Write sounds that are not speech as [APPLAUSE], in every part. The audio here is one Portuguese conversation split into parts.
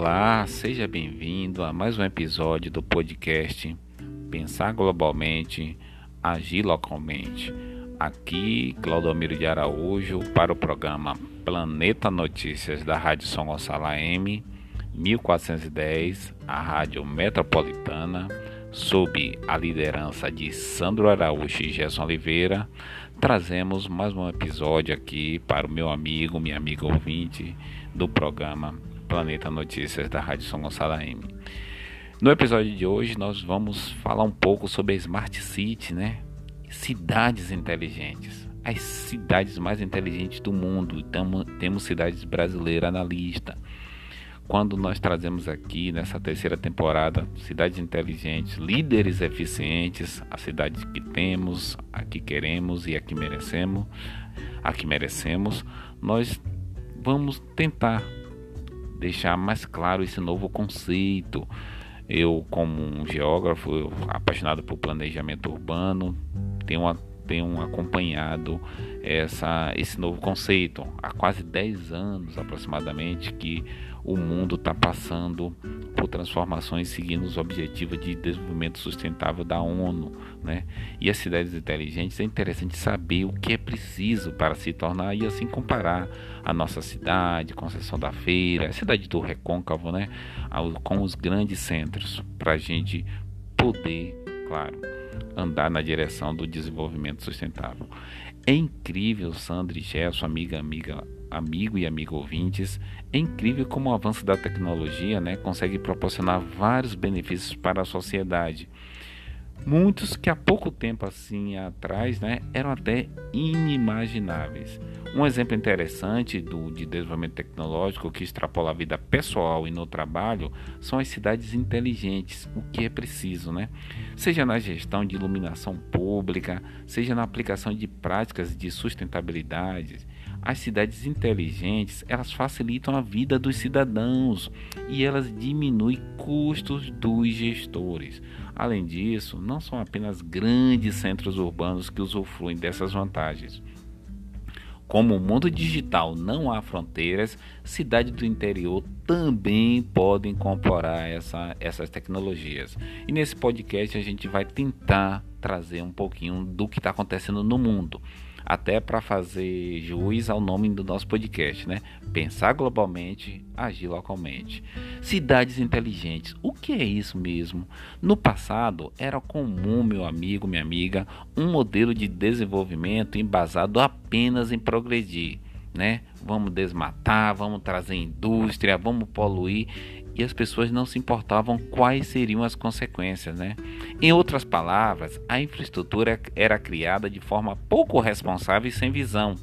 Olá, seja bem-vindo a mais um episódio do podcast Pensar Globalmente, Agir Localmente. Aqui, Claudomiro de Araújo, para o programa Planeta Notícias da Rádio São Gonçalo AM 1410, a Rádio Metropolitana, sob a liderança de Sandro Araújo e Gerson Oliveira, trazemos mais um episódio aqui para o meu amigo, minha amiga ouvinte do programa Planeta Notícias da Rádio São Gonçalo AM. No episódio de hoje nós vamos falar um pouco sobre a Smart City, né? Cidades inteligentes. As cidades mais inteligentes do mundo. Tamo, temos cidades brasileiras na lista. Quando nós trazemos aqui nessa terceira temporada cidades inteligentes, líderes eficientes, a cidade que temos, a que queremos e a que merecemos, a que merecemos, nós vamos tentar deixar mais claro esse novo conceito. Eu, como um geógrafo apaixonado por planejamento urbano, tenho, tenho acompanhado essa, esse novo conceito há quase 10 anos aproximadamente que o mundo está passando por transformações seguindo os objetivos de desenvolvimento sustentável da ONU, né? E as cidades inteligentes é interessante saber o que é preciso para se tornar e assim comparar a nossa cidade, Conceição da Feira, a cidade do Recôncavo, né? Com os grandes centros para a gente poder, claro, andar na direção do desenvolvimento sustentável. É incrível, Sandra e Gerson, amiga, amiga amigo e amigo ouvintes, é incrível como o avanço da tecnologia né, consegue proporcionar vários benefícios para a sociedade. Muitos que há pouco tempo assim atrás né, eram até inimagináveis. Um exemplo interessante do, de desenvolvimento tecnológico que extrapola a vida pessoal e no trabalho são as cidades inteligentes, o que é preciso, né? Seja na gestão de iluminação pública, seja na aplicação de práticas de sustentabilidade, as cidades inteligentes, elas facilitam a vida dos cidadãos e elas diminuem custos dos gestores. Além disso, não são apenas grandes centros urbanos que usufruem dessas vantagens. Como o mundo digital não há fronteiras, cidades do interior também podem incorporar essa, essas tecnologias. E nesse podcast a gente vai tentar trazer um pouquinho do que está acontecendo no mundo até para fazer juiz ao nome do nosso podcast, né? Pensar globalmente, agir localmente. Cidades inteligentes. O que é isso mesmo? No passado era comum, meu amigo, minha amiga, um modelo de desenvolvimento embasado apenas em progredir, né? Vamos desmatar, vamos trazer indústria, vamos poluir e as pessoas não se importavam quais seriam as consequências, né? Em outras palavras, a infraestrutura era criada de forma pouco responsável e sem visão,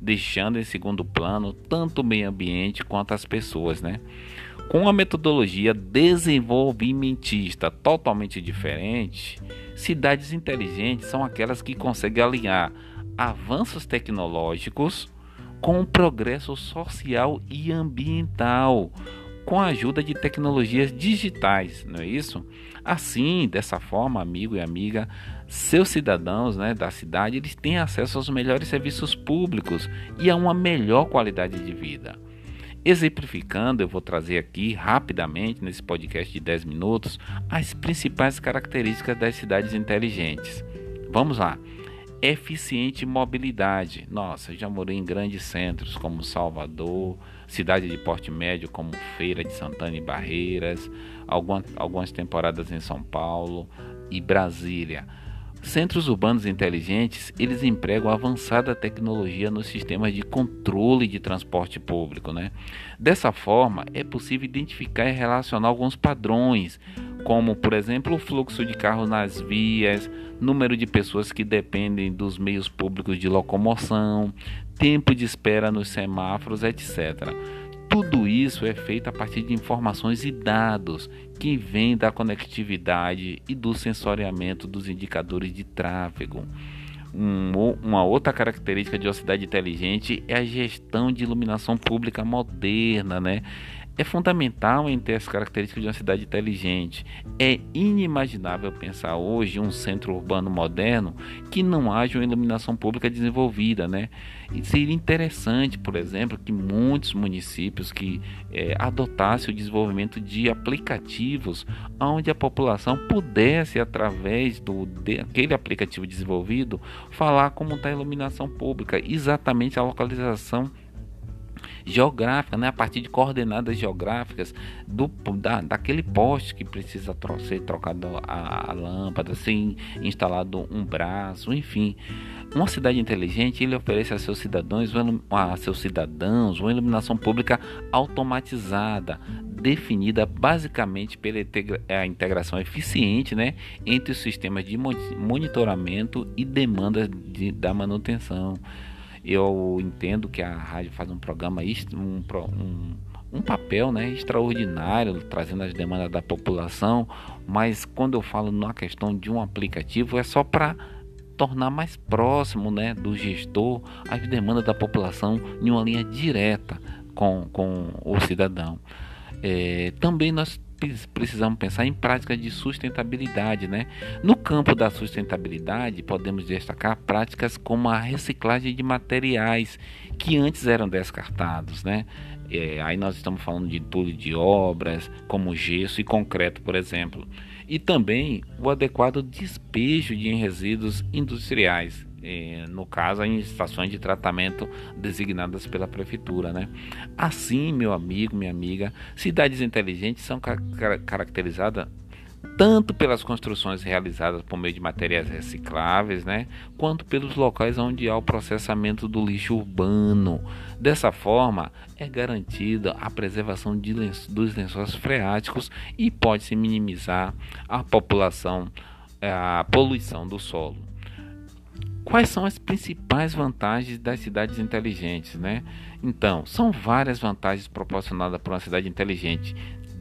deixando em segundo plano tanto o meio ambiente quanto as pessoas, né? Com uma metodologia desenvolvimentista totalmente diferente, cidades inteligentes são aquelas que conseguem alinhar avanços tecnológicos com o progresso social e ambiental, com a ajuda de tecnologias digitais, não é isso? Assim, dessa forma, amigo e amiga, seus cidadãos né, da cidade eles têm acesso aos melhores serviços públicos e a uma melhor qualidade de vida. Exemplificando, eu vou trazer aqui rapidamente, nesse podcast de 10 minutos, as principais características das cidades inteligentes. Vamos lá eficiente mobilidade. Nossa, já morei em grandes centros como Salvador, cidade de porte médio como Feira de Santana e Barreiras, algumas, algumas temporadas em São Paulo e Brasília. Centros urbanos inteligentes, eles empregam avançada tecnologia nos sistemas de controle de transporte público, né? Dessa forma, é possível identificar e relacionar alguns padrões, como, por exemplo, o fluxo de carros nas vias, número de pessoas que dependem dos meios públicos de locomoção, tempo de espera nos semáforos, etc. Tudo isso é feito a partir de informações e dados que vêm da conectividade e do sensoriamento dos indicadores de tráfego. Um, uma outra característica de uma cidade inteligente é a gestão de iluminação pública moderna, né? É fundamental em ter as características de uma cidade inteligente. É inimaginável pensar hoje um centro urbano moderno que não haja uma iluminação pública desenvolvida, né? E seria interessante, por exemplo, que muitos municípios que é, adotassem o desenvolvimento de aplicativos onde a população pudesse, através do daquele aplicativo desenvolvido, falar como está a iluminação pública, exatamente a localização geográfica, né? a partir de coordenadas geográficas do, da, daquele poste que precisa tro ser trocado a, a lâmpada, ser instalado um braço, enfim. Uma cidade inteligente ele oferece a seus cidadãos, a seus cidadãos uma iluminação pública automatizada, definida basicamente pela integra integração eficiente né, entre os sistemas de monitoramento e demandas de, da manutenção. Eu entendo que a rádio faz um programa, um, um, um papel né, extraordinário, trazendo as demandas da população, mas quando eu falo na questão de um aplicativo, é só para tornar mais próximo né, do gestor as demandas da população em uma linha direta com, com o cidadão. É, também nós precisamos pensar em práticas de sustentabilidade, né? No campo da sustentabilidade, podemos destacar práticas como a reciclagem de materiais que antes eram descartados, né? É, aí nós estamos falando de entulho de obras, como gesso e concreto, por exemplo. E também o adequado despejo de resíduos industriais, no caso em estações de tratamento designadas pela prefeitura, né? Assim, meu amigo, minha amiga, cidades inteligentes são car caracterizadas tanto pelas construções realizadas por meio de materiais recicláveis, né, quanto pelos locais onde há o processamento do lixo urbano. Dessa forma, é garantida a preservação lenço, dos lençóis freáticos e pode-se minimizar a população, a poluição do solo. Quais são as principais vantagens das cidades inteligentes, né? Então, são várias vantagens proporcionadas por uma cidade inteligente,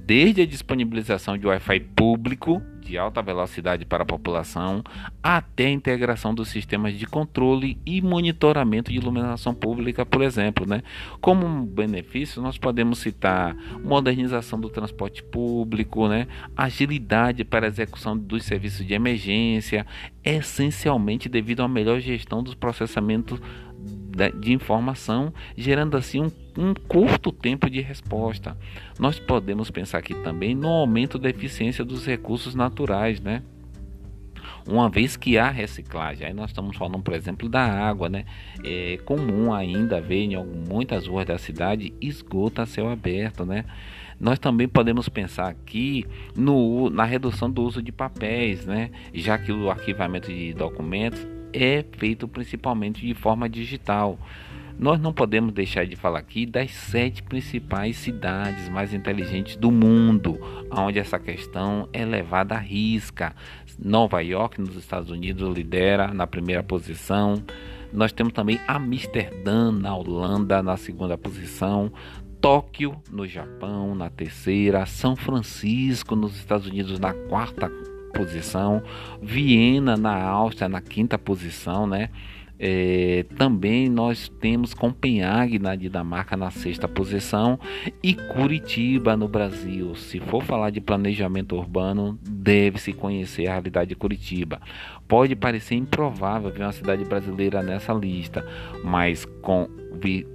desde a disponibilização de Wi-Fi público de alta velocidade para a população até a integração dos sistemas de controle e monitoramento de iluminação pública, por exemplo, né? Como benefício, nós podemos citar modernização do transporte público, né? Agilidade para a execução dos serviços de emergência, essencialmente devido à melhor gestão dos processamentos de informação, gerando assim um, um, curto tempo de resposta. Nós podemos pensar aqui também no aumento da eficiência dos recursos naturais, né? Uma vez que há reciclagem, aí nós estamos falando, por exemplo, da água, né? É comum ainda ver em muitas ruas da cidade esgoto a céu aberto, né? Nós também podemos pensar aqui no, na redução do uso de papéis, né? Já que o arquivamento de documentos é feito principalmente de forma digital. Nós não podemos deixar de falar aqui das sete principais cidades mais inteligentes do mundo, onde essa questão é levada à risca. Nova York, nos Estados Unidos, lidera na primeira posição. Nós temos também Amsterdã, na Holanda, na segunda posição. Tóquio, no Japão, na terceira. São Francisco, nos Estados Unidos, na quarta posição, Viena na Áustria na quinta posição, né? É, também nós temos Copenhague na Dinamarca na sexta posição e Curitiba no Brasil. Se for falar de planejamento urbano, deve-se conhecer a realidade de Curitiba. Pode parecer improvável ver uma cidade brasileira nessa lista, mas com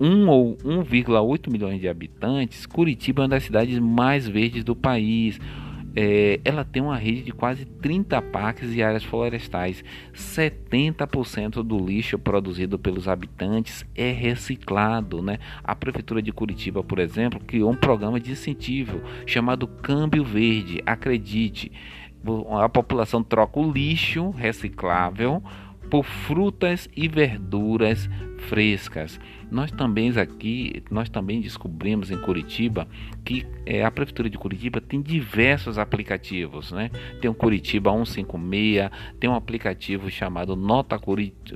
1 ou 1,8 milhões de habitantes, Curitiba é uma das cidades mais verdes do país é, ela tem uma rede de quase 30 parques e áreas florestais. 70% do lixo produzido pelos habitantes é reciclado. Né? A Prefeitura de Curitiba, por exemplo, criou um programa de incentivo chamado Câmbio Verde. Acredite, a população troca o lixo reciclável por frutas e verduras frescas. Nós também aqui, nós também descobrimos em Curitiba que é, a prefeitura de Curitiba tem diversos aplicativos, né? Tem o Curitiba 156, tem um aplicativo chamado Nota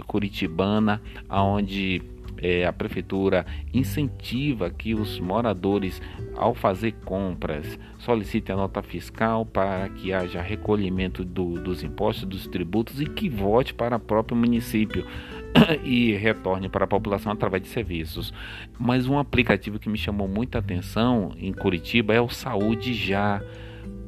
Curitibana, aonde é, a prefeitura incentiva que os moradores, ao fazer compras, solicitem a nota fiscal para que haja recolhimento do, dos impostos, dos tributos e que vote para o próprio município. [COUGHS] e retorne para a população através de serviços. Mas um aplicativo que me chamou muita atenção em Curitiba é o Saúde Já.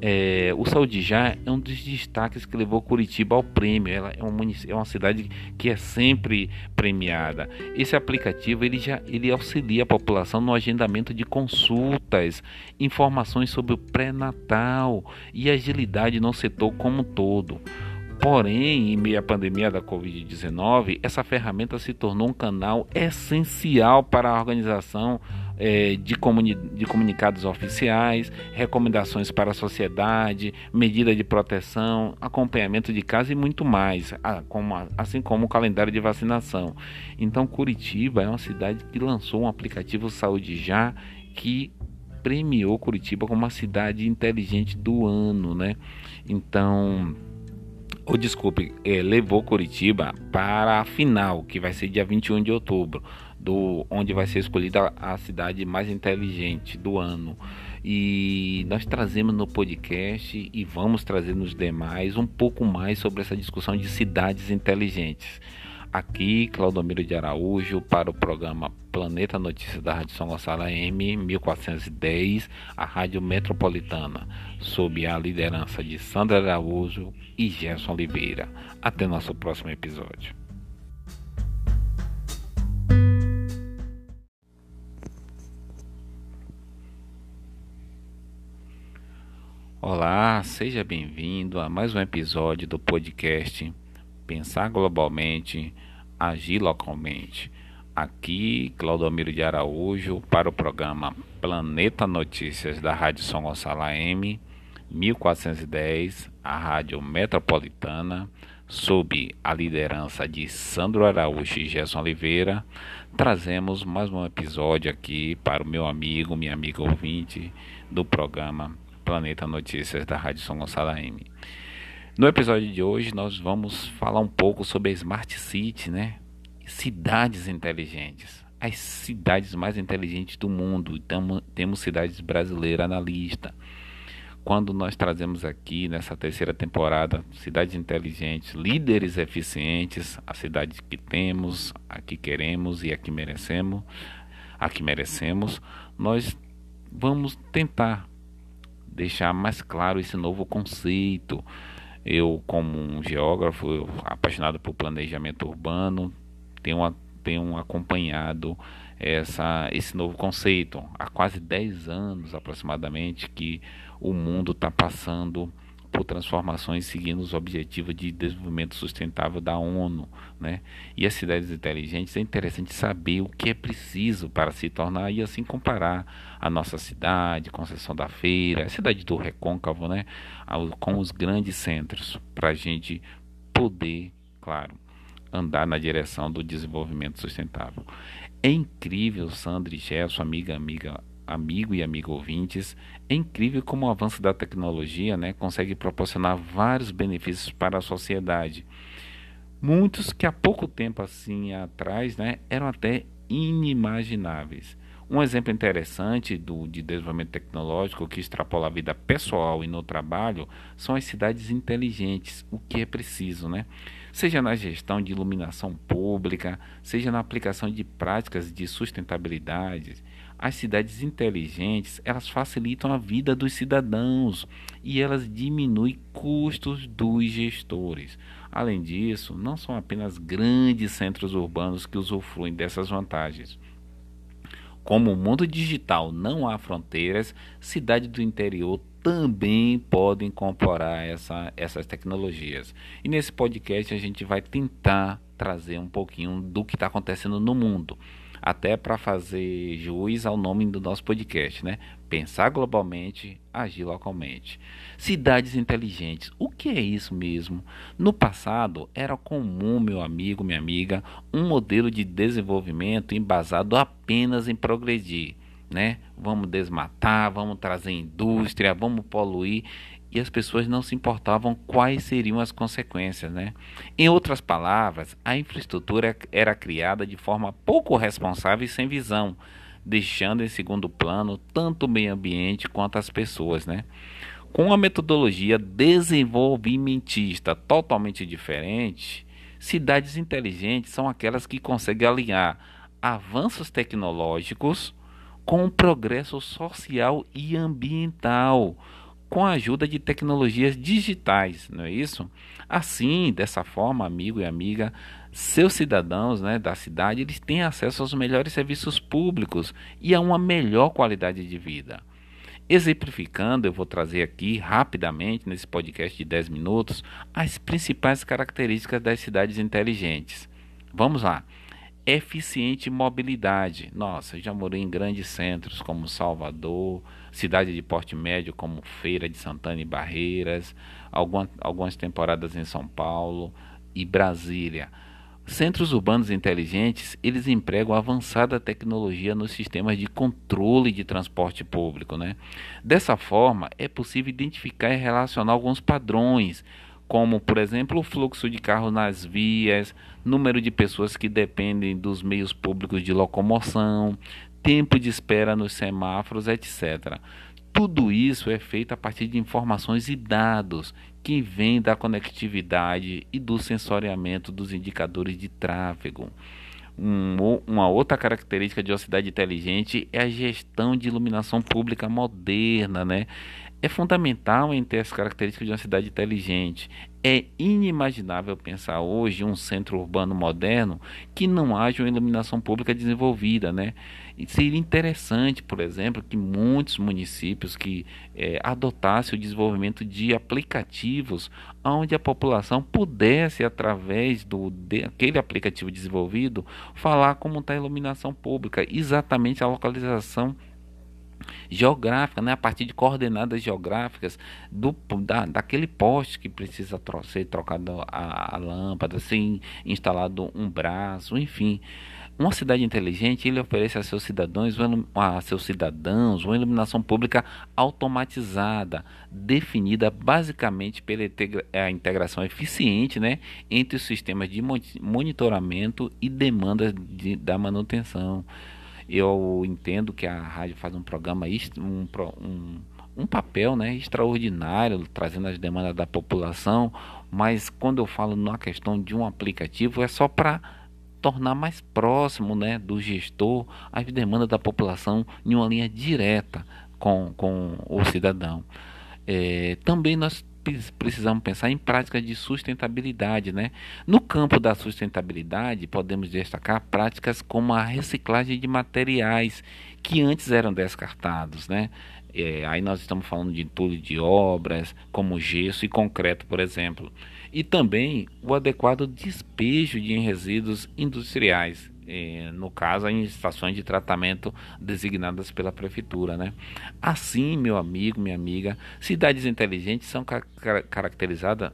É, o Saúde Já é um dos destaques que levou Curitiba ao prêmio. Ela é, um é uma cidade que é sempre premiada. Esse aplicativo ele já ele auxilia a população no agendamento de consultas, informações sobre o pré-natal e agilidade no setor como um todo. Porém, em meio à pandemia da Covid-19, essa ferramenta se tornou um canal essencial para a organização é, de, comuni de comunicados oficiais, recomendações para a sociedade, medida de proteção, acompanhamento de casa e muito mais, assim como o calendário de vacinação. Então, Curitiba é uma cidade que lançou um aplicativo Saúde Já que premiou Curitiba como uma cidade inteligente do ano, né? Então ou desculpe, é, levou Curitiba para a final, que vai ser dia 21 de outubro, do onde vai ser escolhida a cidade mais inteligente do ano. E nós trazemos no podcast e vamos trazer nos demais um pouco mais sobre essa discussão de cidades inteligentes. Aqui, Claudomiro de Araújo, para o programa Planeta Notícias da Rádio São Gonçalo M 1410, a Rádio Metropolitana, sob a liderança de Sandra Araújo e Gerson Oliveira. Até nosso próximo episódio. Olá, seja bem-vindo a mais um episódio do podcast Pensar Globalmente agir localmente. Aqui, Claudomiro de Araújo, para o programa Planeta Notícias da Rádio São Gonçalo M, 1410, a Rádio Metropolitana, sob a liderança de Sandro Araújo e Gerson Oliveira, trazemos mais um episódio aqui para o meu amigo, minha amiga ouvinte do programa Planeta Notícias da Rádio São Gonçalo M. No episódio de hoje nós vamos falar um pouco sobre a Smart City, né? Cidades inteligentes. As cidades mais inteligentes do mundo. Tamo, temos cidades brasileiras na lista. Quando nós trazemos aqui nessa terceira temporada cidades inteligentes, líderes eficientes, a cidade que temos, a que queremos e a que merecemos, a que merecemos, nós vamos tentar deixar mais claro esse novo conceito eu, como um geógrafo, apaixonado por planejamento urbano, tenho, tenho acompanhado essa, esse novo conceito. Há quase 10 anos aproximadamente que o mundo está passando por transformações seguindo os objetivos de desenvolvimento sustentável da ONU, né? E as cidades inteligentes é interessante saber o que é preciso para se tornar e assim comparar a nossa cidade, Conceição da Feira, a cidade do Recôncavo, né? Com os grandes centros para a gente poder, claro, andar na direção do desenvolvimento sustentável. É incrível, Sandra e Gerson, amiga, amiga amigo e amigo ouvintes, é incrível como o avanço da tecnologia né, consegue proporcionar vários benefícios para a sociedade. Muitos que há pouco tempo assim atrás né, eram até inimagináveis. Um exemplo interessante do, de desenvolvimento tecnológico que extrapola a vida pessoal e no trabalho são as cidades inteligentes, o que é preciso, né? Seja na gestão de iluminação pública, seja na aplicação de práticas de sustentabilidade, as cidades inteligentes, elas facilitam a vida dos cidadãos e elas diminuem custos dos gestores. Além disso, não são apenas grandes centros urbanos que usufruem dessas vantagens. Como o mundo digital não há fronteiras, cidades do interior também podem incorporar essa, essas tecnologias. E nesse podcast a gente vai tentar trazer um pouquinho do que está acontecendo no mundo até para fazer juiz ao nome do nosso podcast, né? Pensar globalmente, agir localmente. Cidades inteligentes. O que é isso mesmo? No passado era comum, meu amigo, minha amiga, um modelo de desenvolvimento embasado apenas em progredir, né? Vamos desmatar, vamos trazer indústria, vamos poluir e as pessoas não se importavam quais seriam as consequências, né? Em outras palavras, a infraestrutura era criada de forma pouco responsável e sem visão, deixando em segundo plano tanto o meio ambiente quanto as pessoas, né? Com uma metodologia desenvolvimentista totalmente diferente, Cidades inteligentes são aquelas que conseguem alinhar avanços tecnológicos com o progresso social e ambiental, com a ajuda de tecnologias digitais, não é isso? Assim, dessa forma, amigo e amiga, seus cidadãos né, da cidade eles têm acesso aos melhores serviços públicos e a uma melhor qualidade de vida. Exemplificando, eu vou trazer aqui rapidamente, nesse podcast de 10 minutos, as principais características das cidades inteligentes. Vamos lá. Eficiente mobilidade. Nossa, já morei em grandes centros como Salvador, cidade de porte médio como Feira de Santana e Barreiras, algumas, algumas temporadas em São Paulo e Brasília. Centros urbanos inteligentes, eles empregam avançada tecnologia nos sistemas de controle de transporte público, né? Dessa forma, é possível identificar e relacionar alguns padrões, como, por exemplo, o fluxo de carros nas vias, número de pessoas que dependem dos meios públicos de locomoção, tempo de espera nos semáforos, etc. Tudo isso é feito a partir de informações e dados que vêm da conectividade e do sensoriamento dos indicadores de tráfego. Um, uma outra característica de uma cidade inteligente é a gestão de iluminação pública moderna, né? É fundamental ter as características de uma cidade inteligente. É inimaginável pensar hoje um centro urbano moderno que não haja uma iluminação pública desenvolvida, né? E seria interessante, por exemplo, que muitos municípios que é, adotassem o desenvolvimento de aplicativos onde a população pudesse, através do aquele aplicativo desenvolvido, falar como está a iluminação pública, exatamente a localização geográfica, né, a partir de coordenadas geográficas do, da, daquele poste que precisa tro ser trocado a, a lâmpada, ser instalado um braço, enfim. Uma cidade inteligente ele oferece a seus cidadãos, a seus cidadãos uma iluminação pública automatizada, definida basicamente pela integração eficiente né, entre os sistemas de monitoramento e demandas de, da manutenção. Eu entendo que a rádio faz um programa, um, um, um papel né, extraordinário, trazendo as demandas da população, mas quando eu falo na questão de um aplicativo, é só para tornar mais próximo né, do gestor as demandas da população em uma linha direta com, com o cidadão. É, também nós precisamos pensar em práticas de sustentabilidade. Né? No campo da sustentabilidade, podemos destacar práticas como a reciclagem de materiais que antes eram descartados. Né? É, aí nós estamos falando de entulho de obras, como gesso e concreto, por exemplo. E também o adequado despejo de resíduos industriais, no caso, em estações de tratamento designadas pela prefeitura. Né? Assim, meu amigo, minha amiga, cidades inteligentes são car caracterizadas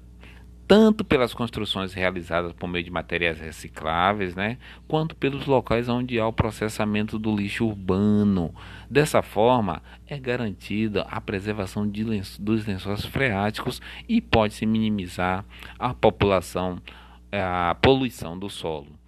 tanto pelas construções realizadas por meio de materiais recicláveis, né, quanto pelos locais onde há o processamento do lixo urbano. Dessa forma, é garantida a preservação lenço, dos lençóis freáticos e pode-se minimizar a população, a poluição do solo.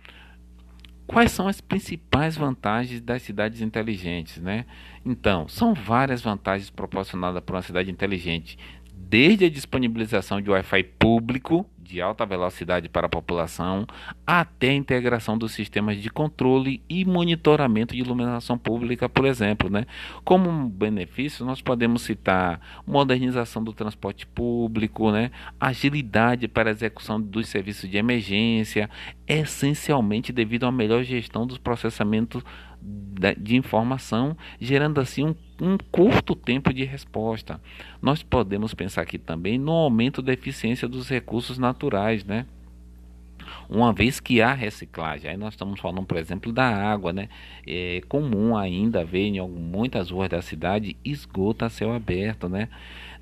Quais são as principais vantagens das cidades inteligentes, né? Então, são várias vantagens proporcionadas por uma cidade inteligente, desde a disponibilização de Wi-Fi público de alta velocidade para a população até a integração dos sistemas de controle e monitoramento de iluminação pública, por exemplo, né? Como benefício, nós podemos citar modernização do transporte público, né? Agilidade para a execução dos serviços de emergência, essencialmente devido à melhor gestão dos processamentos de informação, gerando assim um, um, curto tempo de resposta. Nós podemos pensar aqui também no aumento da eficiência dos recursos naturais, né? Uma vez que há reciclagem, aí nós estamos falando, por exemplo, da água, né? É comum ainda ver em muitas ruas da cidade esgoto a céu aberto, né?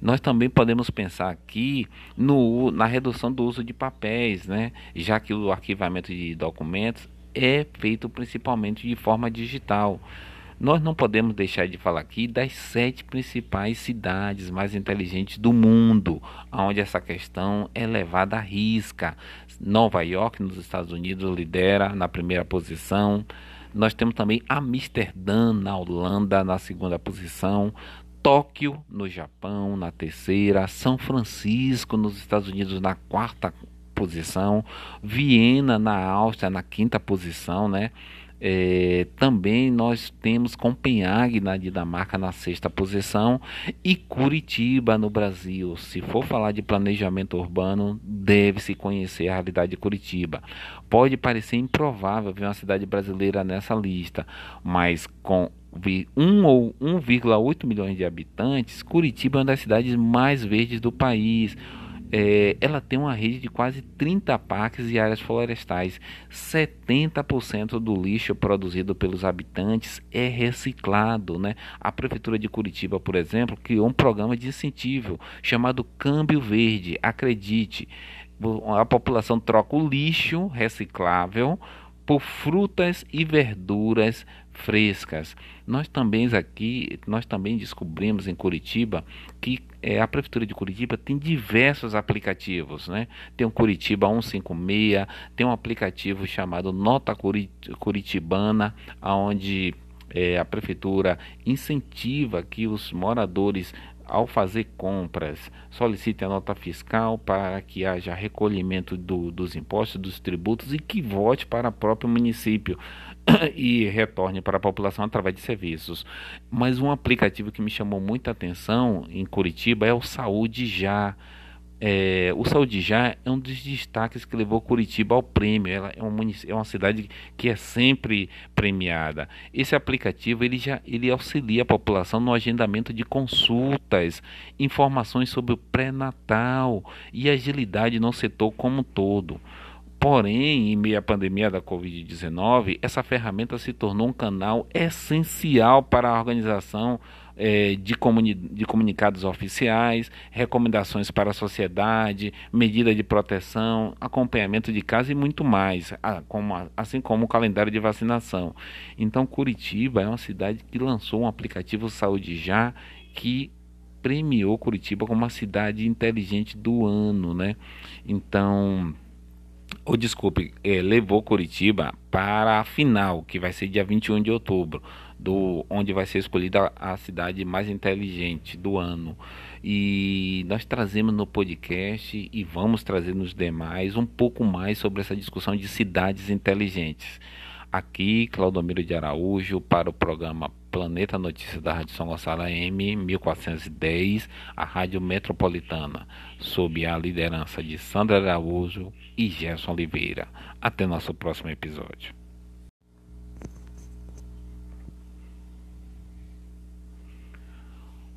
Nós também podemos pensar aqui no, na redução do uso de papéis, né? Já que o arquivamento de documentos é feito principalmente de forma digital. Nós não podemos deixar de falar aqui das sete principais cidades mais inteligentes do mundo, onde essa questão é levada à risca. Nova York, nos Estados Unidos, lidera na primeira posição. Nós temos também Amsterdã, na Holanda, na segunda posição. Tóquio, no Japão, na terceira. São Francisco, nos Estados Unidos, na quarta posição, Viena na Áustria na quinta posição, né? É, também nós temos Copenhague na Dinamarca na sexta posição e Curitiba no Brasil. Se for falar de planejamento urbano, deve-se conhecer a realidade de Curitiba. Pode parecer improvável ver uma cidade brasileira nessa lista, mas com 1 ou 1,8 milhões de habitantes, Curitiba é uma das cidades mais verdes do país é, ela tem uma rede de quase 30 parques e áreas florestais. 70% do lixo produzido pelos habitantes é reciclado. Né? A Prefeitura de Curitiba, por exemplo, criou um programa de incentivo chamado Câmbio Verde. Acredite, a população troca o lixo reciclável por frutas e verduras frescas. Nós também aqui, nós também descobrimos em Curitiba que é, a prefeitura de Curitiba tem diversos aplicativos, né? Tem o Curitiba 156, tem um aplicativo chamado Nota Curitibana, onde é, a prefeitura incentiva que os moradores ao fazer compras, solicite a nota fiscal para que haja recolhimento do, dos impostos, dos tributos e que vote para o próprio município [COUGHS] e retorne para a população através de serviços. Mas um aplicativo que me chamou muita atenção em Curitiba é o Saúde Já. É, o Saúde Já é um dos destaques que levou Curitiba ao prêmio. Ela é, um é uma cidade que é sempre premiada. Esse aplicativo ele já ele auxilia a população no agendamento de consultas, informações sobre o pré-natal e agilidade no setor como um todo. Porém, em meio à pandemia da Covid-19, essa ferramenta se tornou um canal essencial para a organização é, de, comuni de comunicados oficiais, recomendações para a sociedade, medida de proteção, acompanhamento de casa e muito mais, assim como o calendário de vacinação. Então, Curitiba é uma cidade que lançou um aplicativo Saúde Já que premiou Curitiba como a cidade inteligente do ano, né? Então ou desculpe, é, levou Curitiba para a final, que vai ser dia 21 de outubro, do onde vai ser escolhida a cidade mais inteligente do ano. E nós trazemos no podcast e vamos trazer nos demais um pouco mais sobre essa discussão de cidades inteligentes. Aqui, Claudomiro de Araújo, para o programa Planeta Notícias da Rádio São Gonçalo AM 1410, a Rádio Metropolitana, sob a liderança de Sandra Araújo e Gerson Oliveira. Até nosso próximo episódio.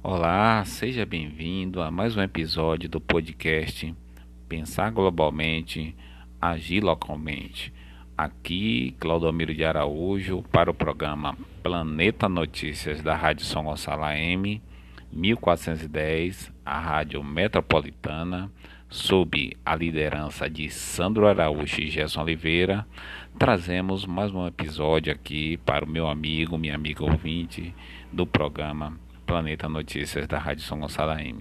Olá, seja bem-vindo a mais um episódio do podcast Pensar Globalmente, Agir Localmente Aqui, Claudomiro de Araújo, para o programa Planeta Notícias da Rádio São Gonçalo AM, 1410, a Rádio Metropolitana, sob a liderança de Sandro Araújo e Gerson Oliveira, trazemos mais um episódio aqui para o meu amigo, minha amiga ouvinte do programa Planeta Notícias da Rádio São Gonçalo AM.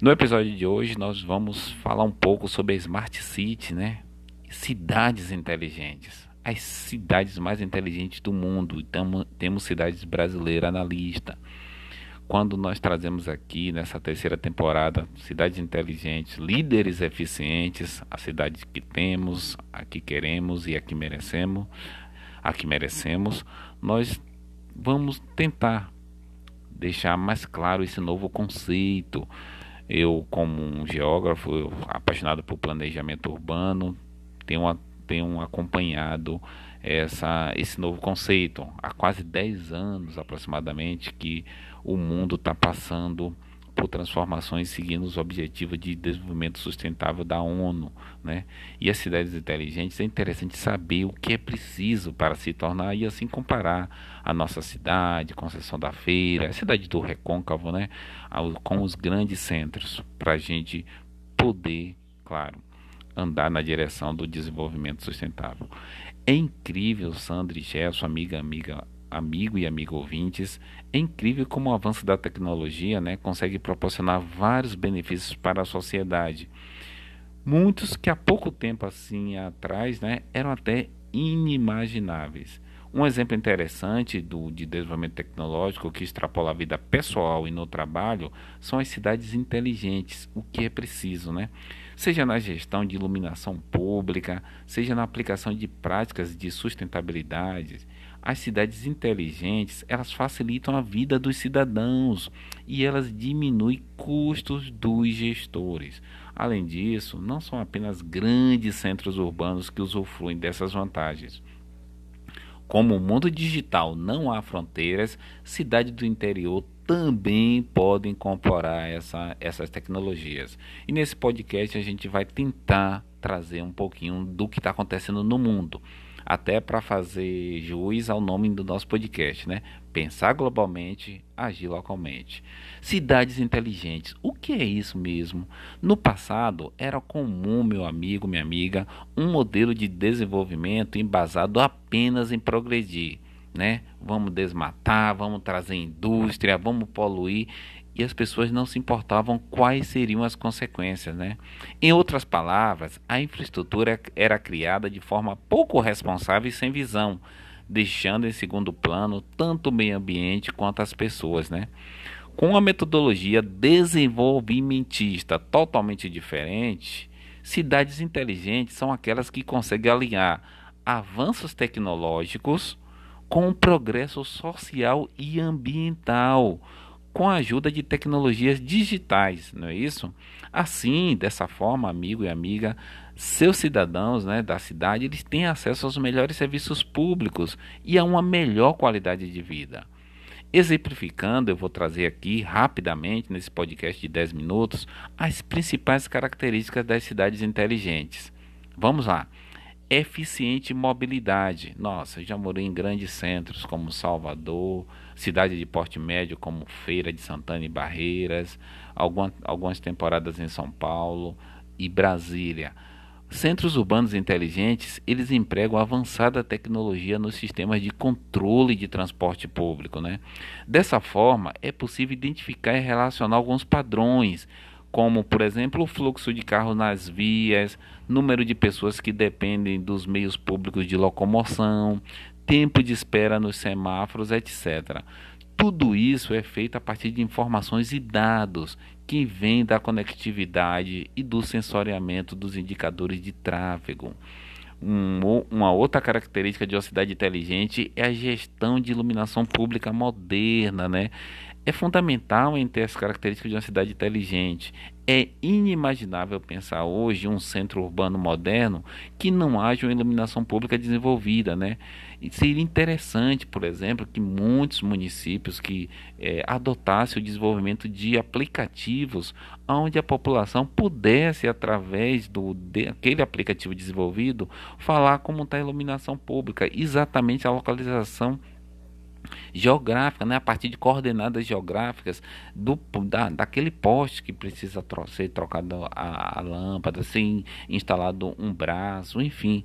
No episódio de hoje nós vamos falar um pouco sobre a Smart City, né? Cidades inteligentes. As cidades mais inteligentes do mundo. Temos cidades brasileiras na lista. Quando nós trazemos aqui nessa terceira temporada cidades inteligentes, líderes eficientes, a cidade que temos, a que queremos e a que merecemos, a que merecemos, nós vamos tentar deixar mais claro esse novo conceito. Eu, como um geógrafo apaixonado por planejamento urbano, tenho, tenho acompanhado essa, esse novo conceito. Há quase 10 anos aproximadamente que o mundo está passando por transformações seguindo os objetivos de desenvolvimento sustentável da ONU, né? E as cidades inteligentes é interessante saber o que é preciso para se tornar e assim comparar a nossa cidade, Conceição da Feira, a cidade do Recôncavo, né? Com os grandes centros para a gente poder, claro, andar na direção do desenvolvimento sustentável. É incrível, Sandra e Gerson, amiga, amiga, amigo e amigo ouvintes, é incrível como o avanço da tecnologia né, consegue proporcionar vários benefícios para a sociedade. Muitos que há pouco tempo assim atrás né, eram até inimagináveis. Um exemplo interessante do, de desenvolvimento tecnológico que extrapola a vida pessoal e no trabalho são as cidades inteligentes, o que é preciso, né? Seja na gestão de iluminação pública, seja na aplicação de práticas de sustentabilidade, as cidades inteligentes, elas facilitam a vida dos cidadãos e elas diminuem custos dos gestores. Além disso, não são apenas grandes centros urbanos que usufruem dessas vantagens. Como o mundo digital não há fronteiras, cidades do interior também podem incorporar essa, essas tecnologias. E nesse podcast a gente vai tentar trazer um pouquinho do que está acontecendo no mundo até para fazer juiz ao nome do nosso podcast, né? Pensar globalmente, agir localmente. Cidades inteligentes. O que é isso mesmo? No passado era comum, meu amigo, minha amiga, um modelo de desenvolvimento embasado apenas em progredir, né? Vamos desmatar, vamos trazer indústria, vamos poluir e as pessoas não se importavam quais seriam as consequências. Né? Em outras palavras, a infraestrutura era criada de forma pouco responsável e sem visão, deixando em segundo plano tanto o meio ambiente quanto as pessoas. Né? Com uma metodologia desenvolvimentista totalmente diferente, cidades inteligentes são aquelas que conseguem alinhar avanços tecnológicos com o progresso social e ambiental com a ajuda de tecnologias digitais, não é isso? Assim, dessa forma, amigo e amiga, seus cidadãos né, da cidade eles têm acesso aos melhores serviços públicos e a uma melhor qualidade de vida. Exemplificando, eu vou trazer aqui rapidamente, nesse podcast de 10 minutos, as principais características das cidades inteligentes. Vamos lá eficiente mobilidade. Nossa, já morei em grandes centros como Salvador, cidade de porte médio como Feira de Santana e Barreiras, algumas, algumas temporadas em São Paulo e Brasília. Centros urbanos inteligentes, eles empregam avançada tecnologia nos sistemas de controle de transporte público, né? Dessa forma, é possível identificar e relacionar alguns padrões, como, por exemplo, o fluxo de carros nas vias, número de pessoas que dependem dos meios públicos de locomoção, tempo de espera nos semáforos, etc. Tudo isso é feito a partir de informações e dados que vêm da conectividade e do sensoriamento dos indicadores de tráfego. Um, uma outra característica de uma cidade inteligente é a gestão de iluminação pública moderna, né? É fundamental em ter as características de uma cidade inteligente. É inimaginável pensar hoje um centro urbano moderno que não haja uma iluminação pública desenvolvida, né? E seria interessante, por exemplo, que muitos municípios que é, adotassem o desenvolvimento de aplicativos onde a população pudesse, através do aquele aplicativo desenvolvido, falar como está a iluminação pública, exatamente a localização geográfica, né, a partir de coordenadas geográficas do, da, daquele poste que precisa tro ser trocado a, a lâmpada, ser instalado um braço, enfim.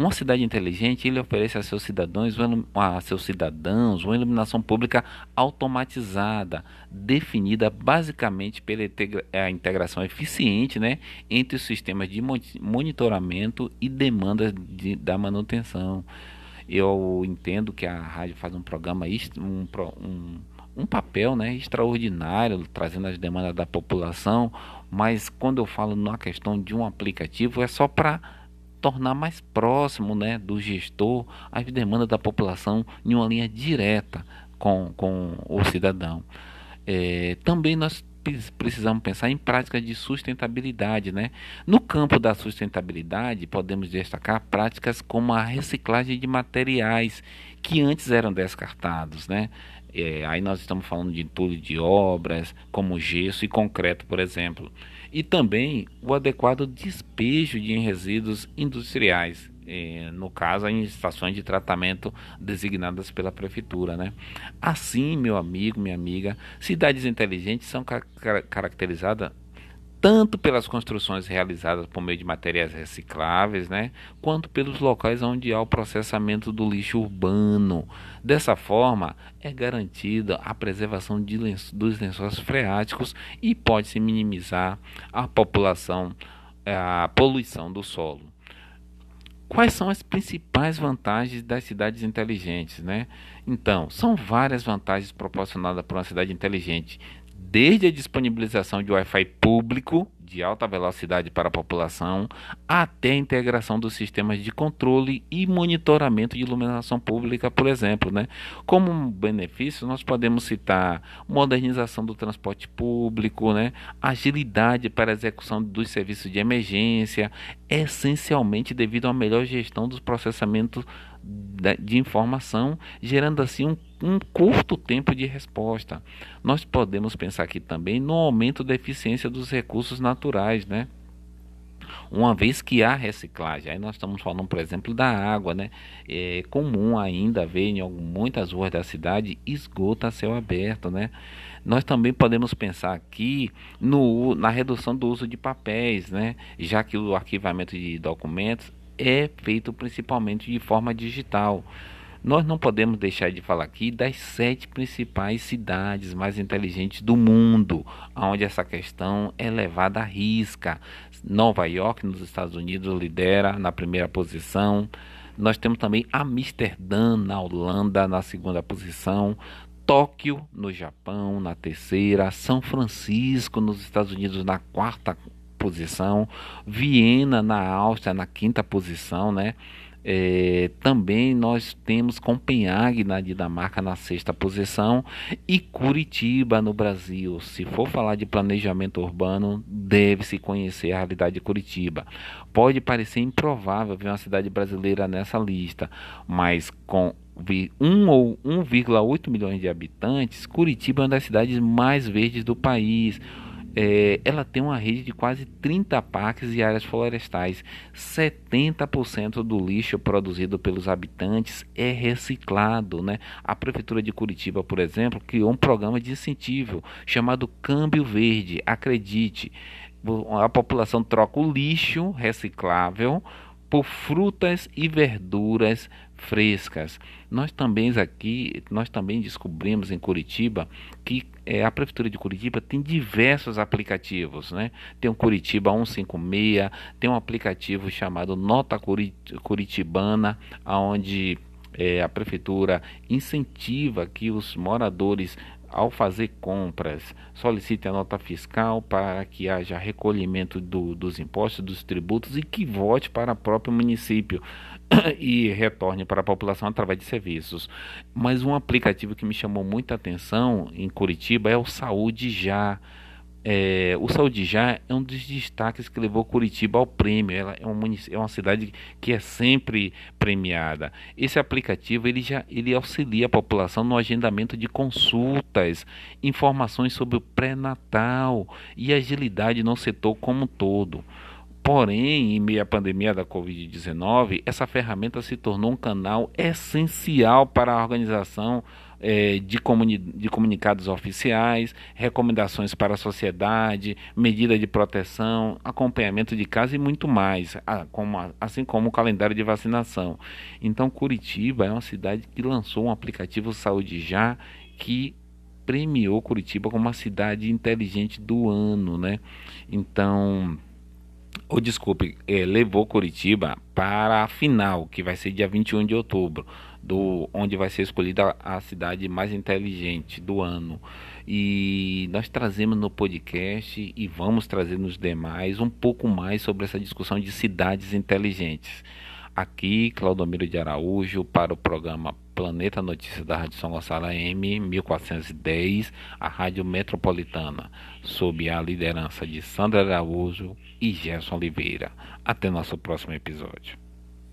Uma cidade inteligente ele oferece a seus cidadãos, a seus cidadãos uma iluminação pública automatizada, definida basicamente pela integra integração eficiente né, entre os sistemas de monitoramento e demandas de, da manutenção eu entendo que a rádio faz um programa, um, um, um papel né, extraordinário, trazendo as demandas da população, mas quando eu falo na questão de um aplicativo, é só para tornar mais próximo né, do gestor as demandas da população em uma linha direta com, com o cidadão. É, também nós precisamos pensar em práticas de sustentabilidade, né? No campo da sustentabilidade, podemos destacar práticas como a reciclagem de materiais que antes eram descartados, né? É, aí nós estamos falando de entulho de obras, como gesso e concreto, por exemplo. E também o adequado despejo de resíduos industriais, no caso, em estações de tratamento designadas pela prefeitura. Né? Assim, meu amigo, minha amiga, cidades inteligentes são car caracterizadas tanto pelas construções realizadas por meio de materiais recicláveis, né, quanto pelos locais onde há o processamento do lixo urbano. Dessa forma, é garantida a preservação lenço, dos lençóis freáticos e pode-se minimizar a população, a poluição do solo. Quais são as principais vantagens das cidades inteligentes, né? Então, são várias vantagens proporcionadas por uma cidade inteligente, desde a disponibilização de Wi-Fi público de alta velocidade para a população, até a integração dos sistemas de controle e monitoramento de iluminação pública, por exemplo. Né? Como benefício, nós podemos citar modernização do transporte público, né? agilidade para a execução dos serviços de emergência, essencialmente devido à melhor gestão dos processamentos de informação, gerando assim um, um, curto tempo de resposta. Nós podemos pensar aqui também no aumento da eficiência dos recursos naturais, né? Uma vez que há reciclagem, aí nós estamos falando, por exemplo, da água, né? É comum ainda ver em muitas ruas da cidade esgoto a céu aberto, né? Nós também podemos pensar aqui no, na redução do uso de papéis, né? Já que o arquivamento de documentos é feito principalmente de forma digital. Nós não podemos deixar de falar aqui das sete principais cidades mais inteligentes do mundo, onde essa questão é levada à risca. Nova York, nos Estados Unidos, lidera na primeira posição. Nós temos também Amsterdã, na Holanda, na segunda posição. Tóquio, no Japão, na terceira. São Francisco, nos Estados Unidos, na quarta posição, Viena na Áustria na quinta posição, né? É, também nós temos Copenhague na Dinamarca na sexta posição e Curitiba no Brasil. Se for falar de planejamento urbano, deve-se conhecer a realidade de Curitiba. Pode parecer improvável ver uma cidade brasileira nessa lista, mas com 1 ou 1,8 milhões de habitantes, Curitiba é uma das cidades mais verdes do país é, ela tem uma rede de quase 30 parques e áreas florestais. 70% do lixo produzido pelos habitantes é reciclado. Né? A Prefeitura de Curitiba, por exemplo, criou um programa de incentivo chamado Câmbio Verde. Acredite, a população troca o lixo reciclável por frutas e verduras frescas. Nós também aqui, nós também descobrimos em Curitiba que é, a prefeitura de Curitiba tem diversos aplicativos, né? Tem o Curitiba 156, tem um aplicativo chamado Nota Curitibana, aonde é, a prefeitura incentiva que os moradores ao fazer compras, solicite a nota fiscal para que haja recolhimento do, dos impostos, dos tributos e que vote para o próprio município [COUGHS] e retorne para a população através de serviços. Mas um aplicativo que me chamou muita atenção em Curitiba é o Saúde Já. É, o Saúde Já é um dos destaques que levou Curitiba ao prêmio. Ela é, um é uma cidade que é sempre premiada. Esse aplicativo ele já ele auxilia a população no agendamento de consultas, informações sobre o pré-natal e agilidade no setor como um todo. Porém, em meio à pandemia da Covid-19, essa ferramenta se tornou um canal essencial para a organização é, de, comuni de comunicados oficiais, recomendações para a sociedade, medida de proteção, acompanhamento de casa e muito mais, assim como o calendário de vacinação. Então, Curitiba é uma cidade que lançou um aplicativo Saúde Já que premiou Curitiba como a cidade inteligente do ano, né? Então ou desculpe, é, levou Curitiba para a final, que vai ser dia 21 de outubro, do onde vai ser escolhida a cidade mais inteligente do ano. E nós trazemos no podcast e vamos trazer nos demais um pouco mais sobre essa discussão de cidades inteligentes. Aqui, Claudomiro de Araújo, para o programa Planeta Notícias da Rádio São Gonçalo AM 1410, a Rádio Metropolitana, sob a liderança de Sandra Araújo e Gerson Oliveira. Até nosso próximo episódio.